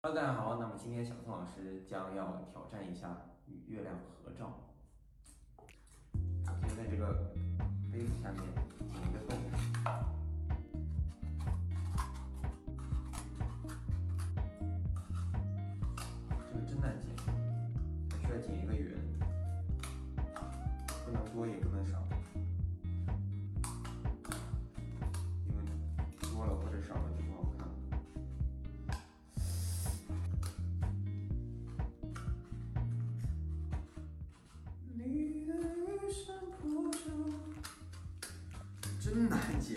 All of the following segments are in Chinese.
Hello，大家好。那么今天小宋老师将要挑战一下与月亮合照。先在这个杯子下面剪一个洞。这个真难剪，还需要剪一个圆，不能多也不能少。真难减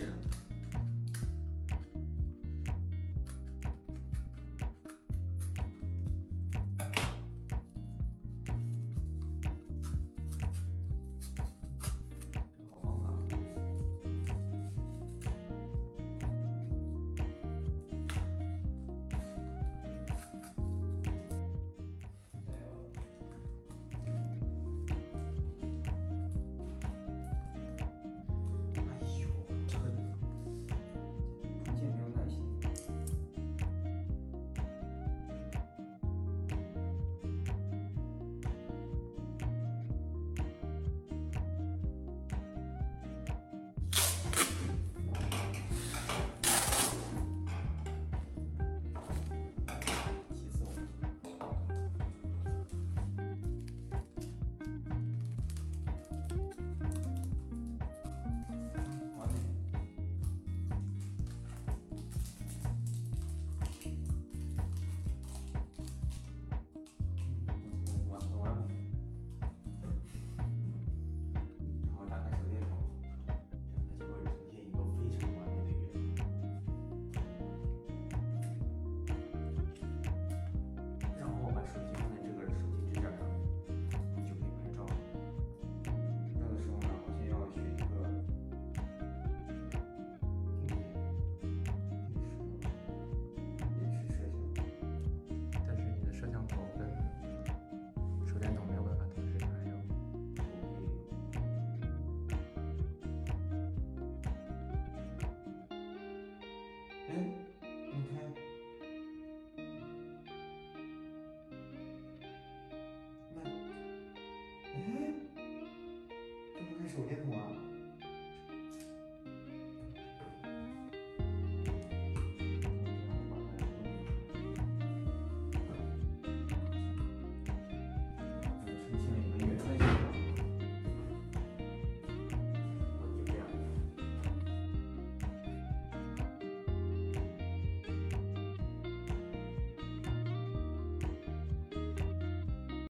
手电筒啊